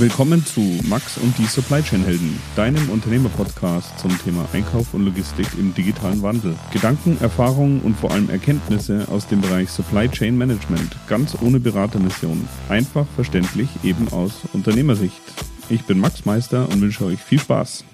Willkommen zu Max und die Supply Chain Helden, deinem Unternehmerpodcast zum Thema Einkauf und Logistik im digitalen Wandel. Gedanken, Erfahrungen und vor allem Erkenntnisse aus dem Bereich Supply Chain Management, ganz ohne Beratermission. Einfach verständlich, eben aus Unternehmersicht. Ich bin Max Meister und wünsche euch viel Spaß.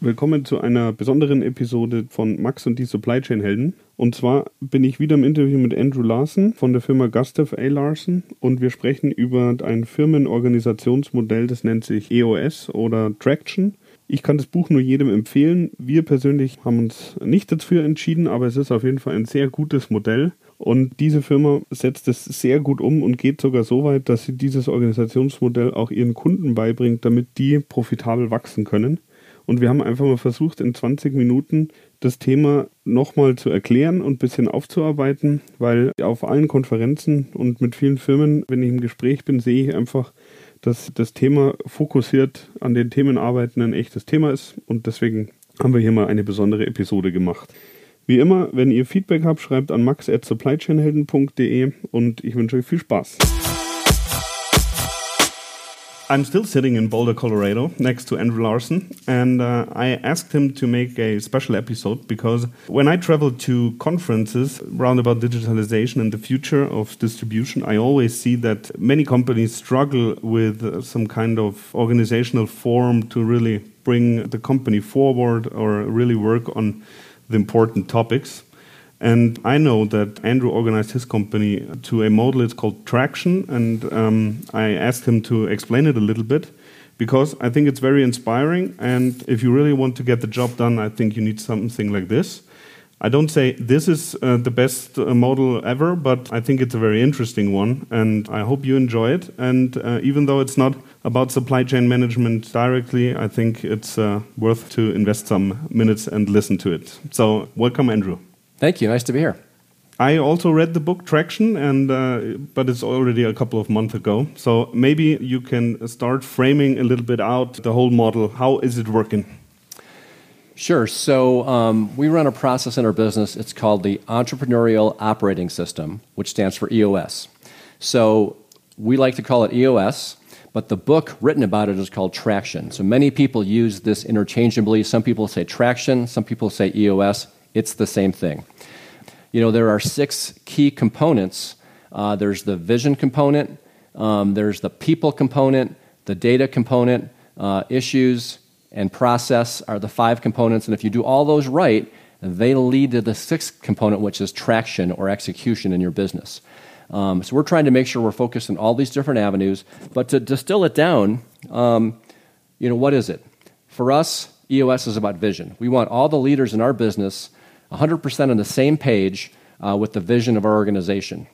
Willkommen zu einer besonderen Episode von Max und die Supply Chain Helden. Und zwar bin ich wieder im Interview mit Andrew Larson von der Firma Gustav A. Larson und wir sprechen über ein Firmenorganisationsmodell, das nennt sich EOS oder Traction. Ich kann das Buch nur jedem empfehlen. Wir persönlich haben uns nicht dafür entschieden, aber es ist auf jeden Fall ein sehr gutes Modell. Und diese Firma setzt es sehr gut um und geht sogar so weit, dass sie dieses Organisationsmodell auch ihren Kunden beibringt, damit die profitabel wachsen können. Und wir haben einfach mal versucht, in 20 Minuten das Thema nochmal zu erklären und ein bisschen aufzuarbeiten, weil auf allen Konferenzen und mit vielen Firmen, wenn ich im Gespräch bin, sehe ich einfach, dass das Thema fokussiert an den Themen arbeiten ein echtes Thema ist. Und deswegen haben wir hier mal eine besondere Episode gemacht. Wie immer, wenn ihr Feedback habt, schreibt an max at supplychainhelden.de und ich wünsche euch viel Spaß. I'm still sitting in Boulder, Colorado, next to Andrew Larson, and uh, I asked him to make a special episode because when I travel to conferences around about digitalization and the future of distribution, I always see that many companies struggle with some kind of organizational form to really bring the company forward or really work on the important topics. And I know that Andrew organized his company to a model it's called Traction, and um, I asked him to explain it a little bit because I think it's very inspiring. And if you really want to get the job done, I think you need something like this. I don't say this is uh, the best uh, model ever, but I think it's a very interesting one, and I hope you enjoy it. And uh, even though it's not about supply chain management directly, I think it's uh, worth to invest some minutes and listen to it. So, welcome, Andrew. Thank you. Nice to be here. I also read the book Traction, and uh, but it's already a couple of months ago. So maybe you can start framing a little bit out the whole model. How is it working? Sure. So um, we run a process in our business. It's called the Entrepreneurial Operating System, which stands for EOS. So we like to call it EOS, but the book written about it is called Traction. So many people use this interchangeably. Some people say Traction, some people say EOS. It's the same thing. You know, there are six key components. Uh, there's the vision component, um, there's the people component, the data component, uh, issues, and process are the five components. And if you do all those right, they lead to the sixth component, which is traction or execution in your business. Um, so we're trying to make sure we're focused on all these different avenues. But to distill it down, um, you know, what is it? For us, EOS is about vision. We want all the leaders in our business 100% on the same page uh, with the vision of our organization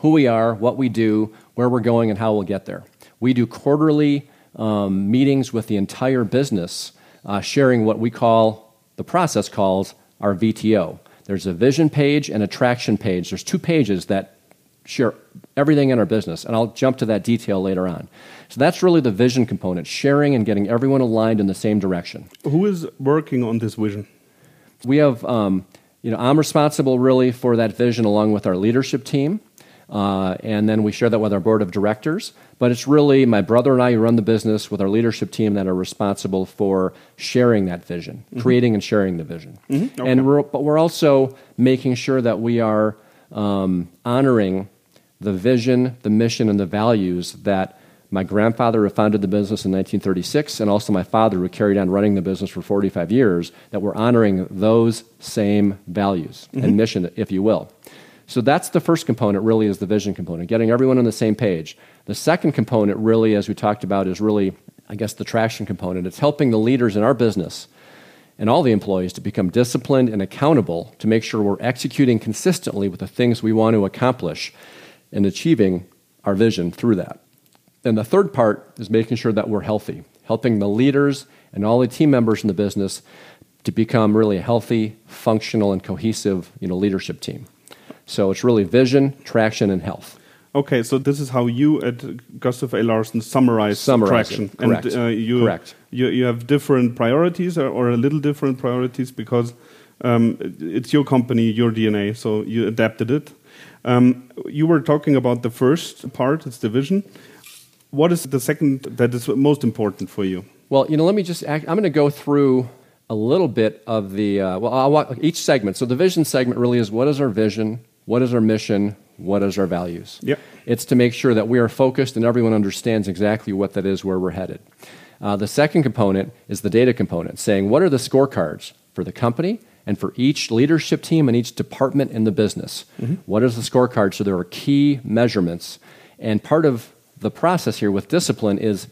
who we are, what we do, where we're going, and how we'll get there. We do quarterly um, meetings with the entire business, uh, sharing what we call, the process calls, our VTO. There's a vision page and a traction page. There's two pages that share everything in our business, and I'll jump to that detail later on. So that's really the vision component, sharing and getting everyone aligned in the same direction. Who is working on this vision? We have, um, you know, I'm responsible really for that vision along with our leadership team. Uh, and then we share that with our board of directors. But it's really my brother and I who run the business with our leadership team that are responsible for sharing that vision, mm-hmm. creating and sharing the vision. Mm-hmm. Okay. And we're, but we're also making sure that we are um, honoring the vision, the mission, and the values that my grandfather who founded the business in 1936, and also my father who carried on running the business for 45 years, that we're honoring those same values mm-hmm. and mission, if you will. So that's the first component, really, is the vision component, getting everyone on the same page. The second component, really, as we talked about, is really, I guess, the traction component. It's helping the leaders in our business and all the employees to become disciplined and accountable to make sure we're executing consistently with the things we want to accomplish and achieving our vision through that. And the third part is making sure that we're healthy, helping the leaders and all the team members in the business to become really a healthy, functional, and cohesive you know, leadership team. So it's really vision, traction, and health. Okay, so this is how you at Gustave A. Larson summarize, summarize traction. It. Correct. And uh, you, Correct. You, you have different priorities or, or a little different priorities because um, it's your company, your DNA, so you adapted it. Um, you were talking about the first part, it's the vision what is the second that is most important for you? Well, you know, let me just. Act, I'm going to go through a little bit of the. Uh, well, I'll walk each segment. So the vision segment really is what is our vision, what is our mission, what is our values. Yep. It's to make sure that we are focused and everyone understands exactly what that is, where we're headed. Uh, the second component is the data component, saying what are the scorecards for the company and for each leadership team and each department in the business. Mm-hmm. What is the scorecard? So there are key measurements. And part of the process here with discipline is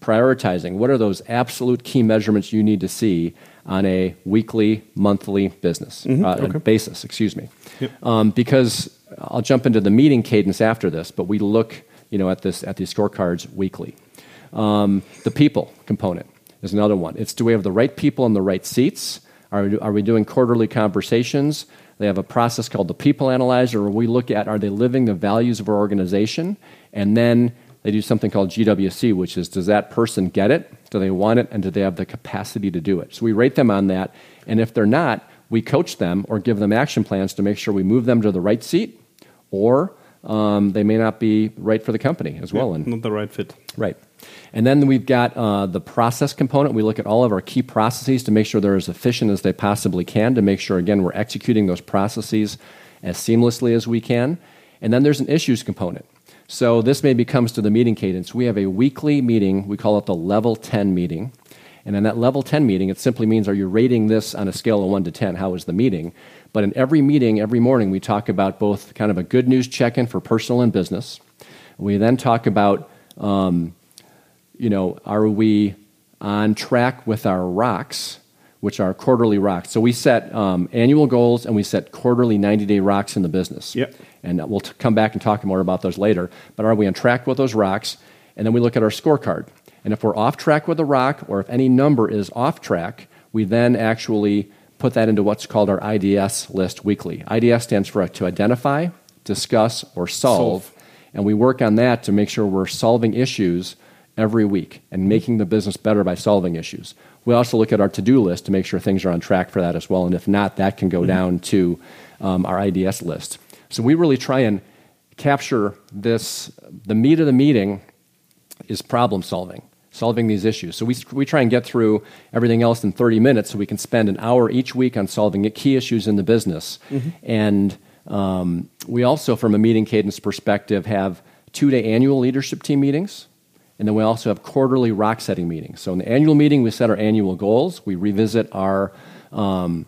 prioritizing. What are those absolute key measurements you need to see on a weekly, monthly business mm-hmm. uh, okay. basis? Excuse me, yep. um, because I'll jump into the meeting cadence after this. But we look, you know, at this at these scorecards weekly. Um, the people component is another one. It's do we have the right people in the right seats? Are we, are we doing quarterly conversations? They have a process called the People Analyzer where we look at are they living the values of our organization? And then they do something called GWC, which is does that person get it? Do they want it? And do they have the capacity to do it? So we rate them on that. And if they're not, we coach them or give them action plans to make sure we move them to the right seat or um, they may not be right for the company as well. Yeah, and, not the right fit. Right. And then we've got uh, the process component. We look at all of our key processes to make sure they're as efficient as they possibly can, to make sure, again, we're executing those processes as seamlessly as we can. And then there's an issues component. So this maybe comes to the meeting cadence. We have a weekly meeting. We call it the level 10 meeting. And in that level 10 meeting, it simply means are you rating this on a scale of 1 to 10? How is the meeting? But in every meeting, every morning, we talk about both kind of a good news check in for personal and business. We then talk about, um, you know, are we on track with our rocks, which are quarterly rocks? So we set um, annual goals and we set quarterly 90 day rocks in the business. Yep. And we'll t- come back and talk more about those later. But are we on track with those rocks? And then we look at our scorecard. And if we're off track with a rock, or if any number is off track, we then actually put that into what's called our IDS list weekly. IDS stands for to identify, discuss, or solve. solve. And we work on that to make sure we're solving issues every week and making the business better by solving issues. We also look at our to do list to make sure things are on track for that as well. And if not, that can go mm-hmm. down to um, our IDS list. So we really try and capture this. The meat of the meeting is problem solving solving these issues. So we, we try and get through everything else in 30 minutes so we can spend an hour each week on solving key issues in the business. Mm-hmm. And um, we also, from a meeting cadence perspective, have two day annual leadership team meetings. And then we also have quarterly rock setting meetings. So in the annual meeting, we set our annual goals. We revisit our um,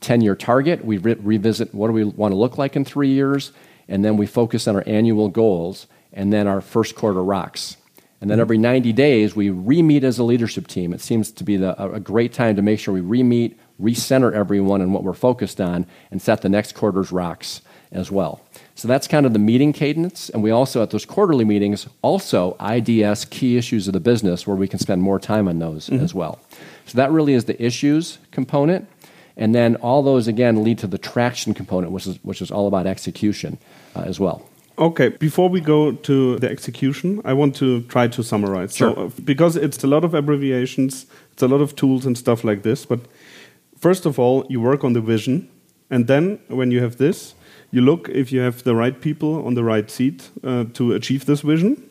10 year target. We re- revisit what do we want to look like in three years. And then we focus on our annual goals and then our first quarter rocks. And then every 90 days, we re meet as a leadership team. It seems to be a great time to make sure we re meet, recenter everyone on what we're focused on, and set the next quarter's rocks as well. So that's kind of the meeting cadence. And we also, at those quarterly meetings, also IDS key issues of the business where we can spend more time on those mm-hmm. as well. So that really is the issues component. And then all those, again, lead to the traction component, which is, which is all about execution uh, as well. Okay, before we go to the execution, I want to try to summarize. Sure. So, uh, because it's a lot of abbreviations, it's a lot of tools and stuff like this. But first of all, you work on the vision, and then when you have this, you look if you have the right people on the right seat uh, to achieve this vision.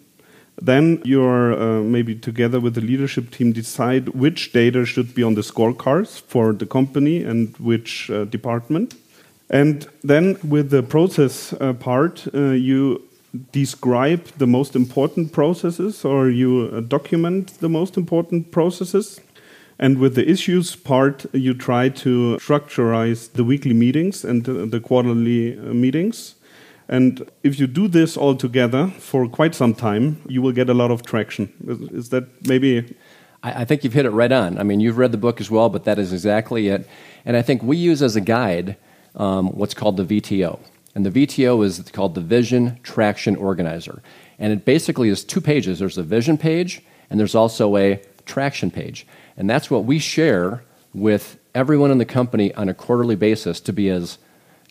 Then you're uh, maybe together with the leadership team decide which data should be on the scorecards for the company and which uh, department. And then with the process uh, part, uh, you describe the most important processes or you uh, document the most important processes. And with the issues part, you try to structureize the weekly meetings and the quarterly uh, meetings. And if you do this all together for quite some time, you will get a lot of traction. Is, that maybe? I, I think you've hit it right on. I mean, you've read the book as well, but that is exactly it. And I think we use as a guide um, what's called the VTO. And the VTO is called the Vision Traction Organizer. And it basically is two pages there's a vision page, and there's also a traction page. And that's what we share with everyone in the company on a quarterly basis to be as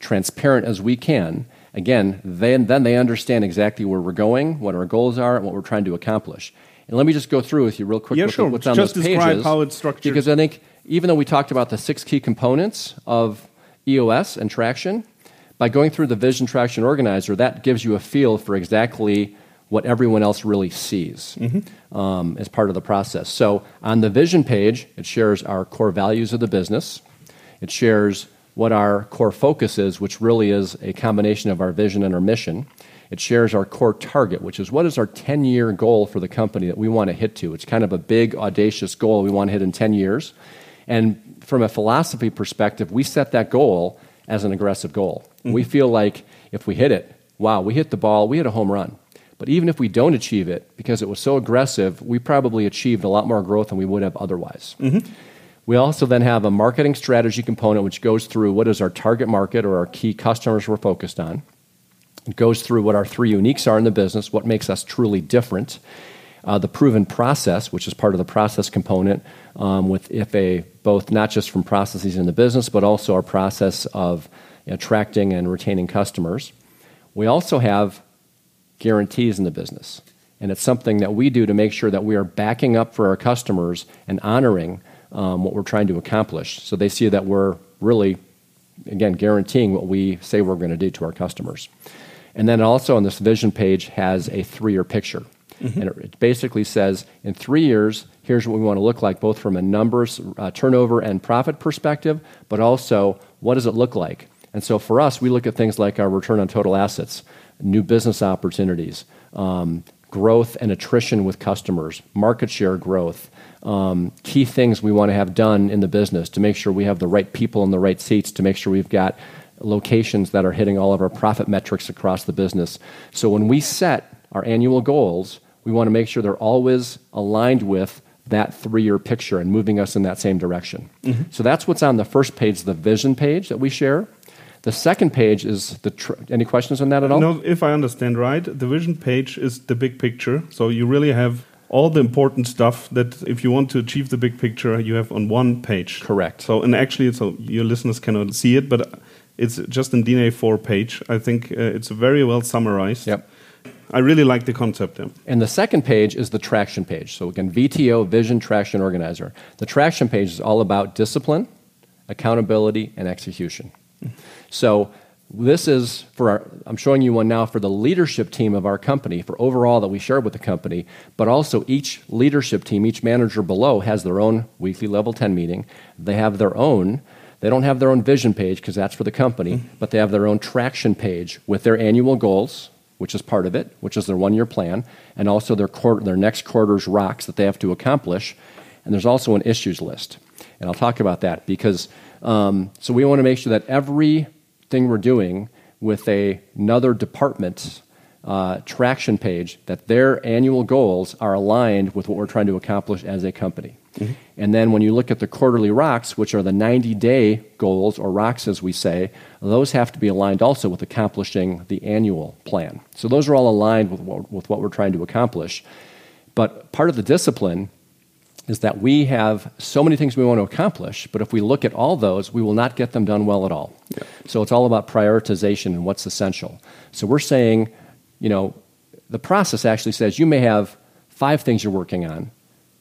transparent as we can. Again, then, then they understand exactly where we're going, what our goals are, and what we're trying to accomplish. And let me just go through with you real quick yeah, sure. what's on just those describe pages. how it's structured. Because I think even though we talked about the six key components of EOS and traction, by going through the Vision Traction Organizer, that gives you a feel for exactly what everyone else really sees um, as part of the process. So on the vision page, it shares our core values of the business. It shares what our core focus is, which really is a combination of our vision and our mission. It shares our core target, which is what is our 10 year goal for the company that we want to hit to. It's kind of a big, audacious goal we want to hit in 10 years. And from a philosophy perspective, we set that goal as an aggressive goal. Mm-hmm. We feel like if we hit it, wow, we hit the ball, we hit a home run. But even if we don't achieve it, because it was so aggressive, we probably achieved a lot more growth than we would have otherwise. Mm-hmm. We also then have a marketing strategy component, which goes through what is our target market or our key customers we're focused on. It goes through what our three uniques are in the business, what makes us truly different. Uh, the proven process, which is part of the process component, um, with if a both not just from processes in the business, but also our process of attracting and retaining customers. We also have guarantees in the business, and it's something that we do to make sure that we are backing up for our customers and honoring um, what we're trying to accomplish. So they see that we're really, again, guaranteeing what we say we're going to do to our customers. And then also on this vision page has a three year picture. Mm-hmm. And it basically says in three years, here's what we want to look like, both from a numbers, uh, turnover, and profit perspective, but also what does it look like? And so for us, we look at things like our return on total assets, new business opportunities, um, growth and attrition with customers, market share growth, um, key things we want to have done in the business to make sure we have the right people in the right seats, to make sure we've got locations that are hitting all of our profit metrics across the business. So when we set our annual goals, we want to make sure they're always aligned with that three year picture and moving us in that same direction. Mm-hmm. So that's what's on the first page, the vision page that we share. The second page is the. Tr- any questions on that at all? No, if I understand right, the vision page is the big picture. So you really have all the important stuff that if you want to achieve the big picture, you have on one page. Correct. So and actually, so your listeners cannot see it, but it's just in DIN A4 page. I think uh, it's very well summarized. Yep. I really like the concept. Yeah. And the second page is the traction page. So again, VTO, Vision Traction Organizer. The traction page is all about discipline, accountability, and execution. So this is for our, I'm showing you one now for the leadership team of our company, for overall that we share with the company, but also each leadership team, each manager below has their own weekly level 10 meeting. They have their own they don't have their own vision page because that's for the company, mm-hmm. but they have their own traction page with their annual goals, which is part of it, which is their one year plan, and also their, quarter, their next quarter's rocks that they have to accomplish. And there's also an issues list. And I'll talk about that because, um, so we want to make sure that everything we're doing with a, another department uh, traction page, that their annual goals are aligned with what we're trying to accomplish as a company. Mm-hmm. And then when you look at the quarterly rocks, which are the 90 day goals, or rocks as we say, those have to be aligned also with accomplishing the annual plan. So those are all aligned with what, with what we're trying to accomplish. But part of the discipline is that we have so many things we want to accomplish, but if we look at all those, we will not get them done well at all. Yeah. So it's all about prioritization and what's essential. So we're saying, you know, the process actually says you may have five things you're working on,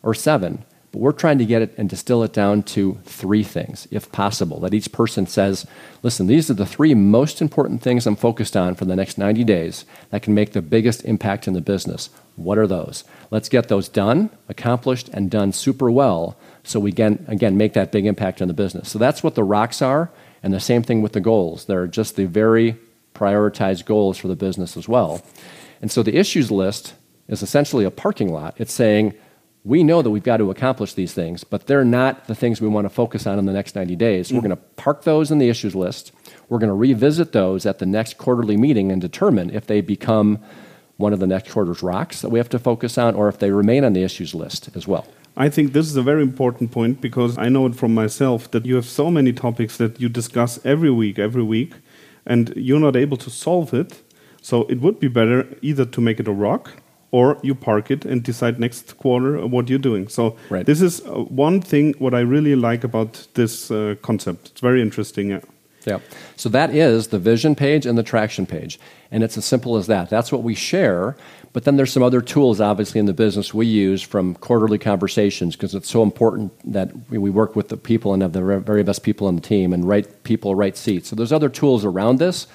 or seven, but we're trying to get it and distill it down to three things, if possible. That each person says, listen, these are the three most important things I'm focused on for the next 90 days that can make the biggest impact in the business. What are those? Let's get those done, accomplished, and done super well so we can, again, make that big impact in the business. So that's what the rocks are, and the same thing with the goals. They're just the very prioritized goals for the business as well. And so the issues list is essentially a parking lot. It's saying, we know that we've got to accomplish these things, but they're not the things we want to focus on in the next 90 days. Mm-hmm. We're going to park those in the issues list. We're going to revisit those at the next quarterly meeting and determine if they become one of the next quarter's rocks that we have to focus on or if they remain on the issues list as well. I think this is a very important point because I know it from myself that you have so many topics that you discuss every week, every week, and you're not able to solve it. So it would be better either to make it a rock or you park it and decide next quarter what you're doing. So right. this is uh, one thing what I really like about this uh, concept. It's very interesting. Yeah. Yeah. So that is the vision page and the traction page. And it's as simple as that. That's what we share. But then there's some other tools, obviously, in the business we use from quarterly conversations because it's so important that we work with the people and have the very best people on the team and right people, right seats. So there's other tools around this.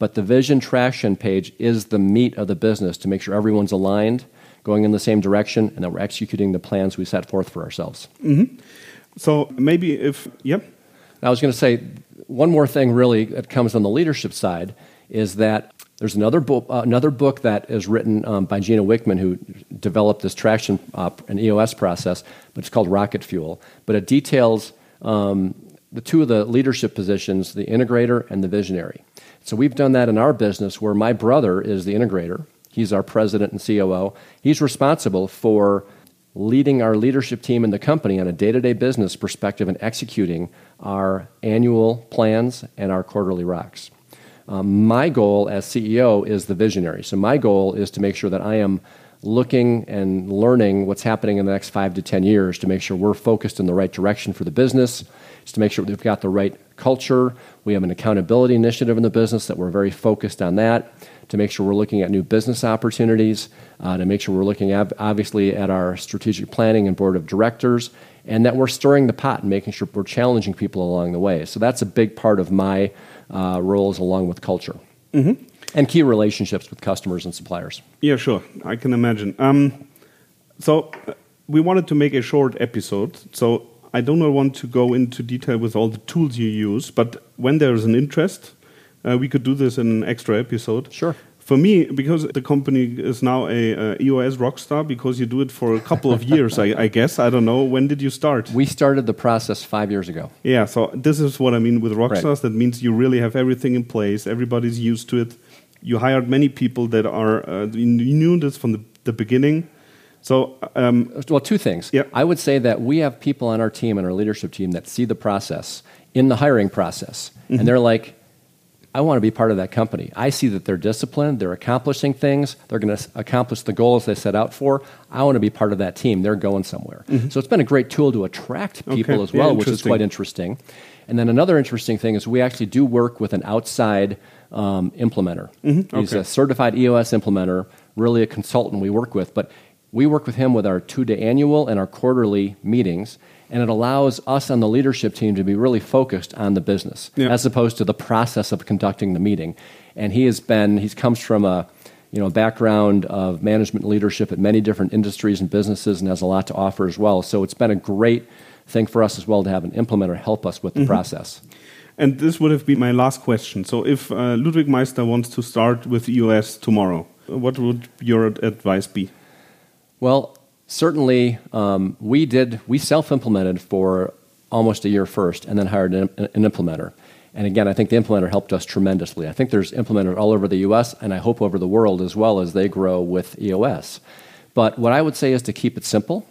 But the vision traction page is the meat of the business to make sure everyone's aligned, going in the same direction, and that we're executing the plans we set forth for ourselves. So maybe if, yep. I was going to say one more thing, really, that comes on the leadership side is that there's another book, uh, another book that is written um, by Gino Wickman, who developed this traction uh, and EOS process, but it's called Rocket Fuel. But it details um, the two of the leadership positions, the integrator and the visionary. So we've done that in our business where my brother is the integrator. He's our president and COO. He's responsible for leading our leadership team in the company on a day to day business perspective and executing our annual plans and our quarterly rocks. Um, my goal as CEO is the visionary. So, my goal is to make sure that I am looking and learning what's happening in the next five to 10 years to make sure we're focused in the right direction for the business, is to make sure we've got the right culture. We have an accountability initiative in the business that we're very focused on that, to make sure we're looking at new business opportunities, uh, to make sure we're looking obviously at our strategic planning and board of directors, and that we're stirring the pot and making sure we're challenging people along the way. So that's a big part of my uh, roles along with culture. And key relationships with customers and suppliers. Yeah, sure. I can imagine. Um, so uh, we wanted to make a short episode. So I do not want to go into detail with all the tools you use, but when there is an interest, uh, we could do this in an extra episode. Sure. For me, because the company is now a uh, EOS rockstar, because you do it for a couple of years, I, I guess. I don't know. When did you start? We started the process five years ago. Yeah, so this is what I mean with rockstars. Right. That means you really have everything in place. Everybody's used to it. You hired many people that are uh, you knew this from the, the beginning. So um, Well, two things. Yep. I would say that we have people on our team and our leadership team that see the process in the hiring process, and they're like, I want to be part of that company. I see that they're disciplined, they're accomplishing things, they're going to accomplish the goals they set out for. I want to be part of that team. They're going somewhere. So it's been a great tool to attract people Okay. as Yeah, well, which is quite interesting. And then another interesting thing is we actually do work with an outside um, implementer. He's Mm-hmm. Okay. a certified EOS implementer, really a consultant we work with, but we work with him with our two day annual and our quarterly meetings, and it allows us on the leadership team to be really focused on the business Yeah. as opposed to the process of conducting the meeting. And he has been, he comes from a you know, background of management and leadership at many different industries and businesses and has a lot to offer as well. So it's been a great thing for us as well to have an implementer help us with the process. And this would have been my last question. So, if uh, Ludwig Meister wants to start with EOS tomorrow, what would your advice be? Well, certainly um, we did. We self-implemented for almost a year first, and then hired an, an implementer. And again, I think the implementer helped us tremendously. I think there's implementers all over the U.S. and I hope over the world as well as they grow with EOS. But what I would say is to keep it simple,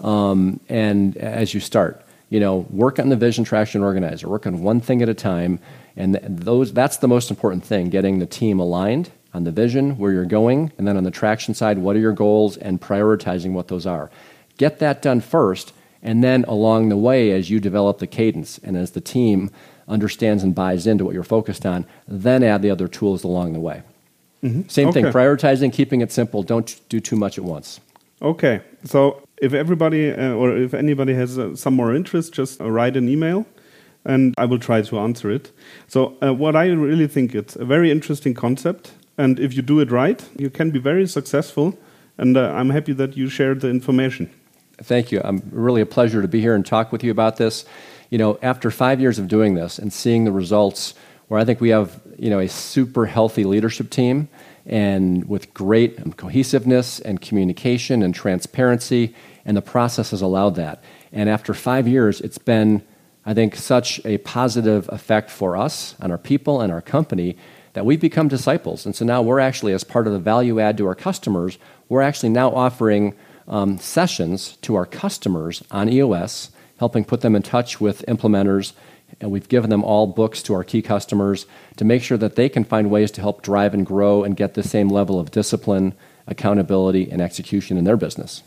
um, and as you start, you know, work on the vision traction organizer. Work on one thing at a time, and those that's the most important thing: getting the team aligned on the vision, where you're going, and then on the traction side, what are your goals, and prioritizing what those are. Get that done first, and then along the way, as you develop the cadence and as the team understands and buys into what you're focused on, then add the other tools along the way. Same thing: prioritizing, keeping it simple. Don't do too much at once. Okay, so if everybody uh, or if anybody has uh, some more interest, just uh, write an email, and I will try to answer it. So, uh, what I really think it's a very interesting concept, and if you do it right, you can be very successful. And uh, I'm happy that you shared the information. Thank you. I'm really a pleasure to be here and talk with you about this. You know, after five years of doing this and seeing the results, where I think we have you know a super healthy leadership team and with great cohesiveness and communication and transparency, and the process has allowed that. And after five years, it's been, I think, such a positive effect for us and our people and our company that we've become disciples. And so now we're actually, as part of the value add to our customers, we're actually now offering um, sessions to our customers on EOS, helping put them in touch with implementers. And we've given them all books to our key customers to make sure that they can find ways to help drive and grow and get the same level of discipline, accountability, and execution in their business.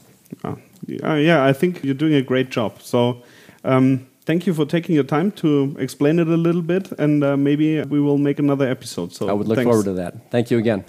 Uh, yeah, I think you're doing a great job. So, um, thank you for taking your time to explain it a little bit, and uh, maybe we will make another episode. So, I would look thanks. forward to that. Thank you again.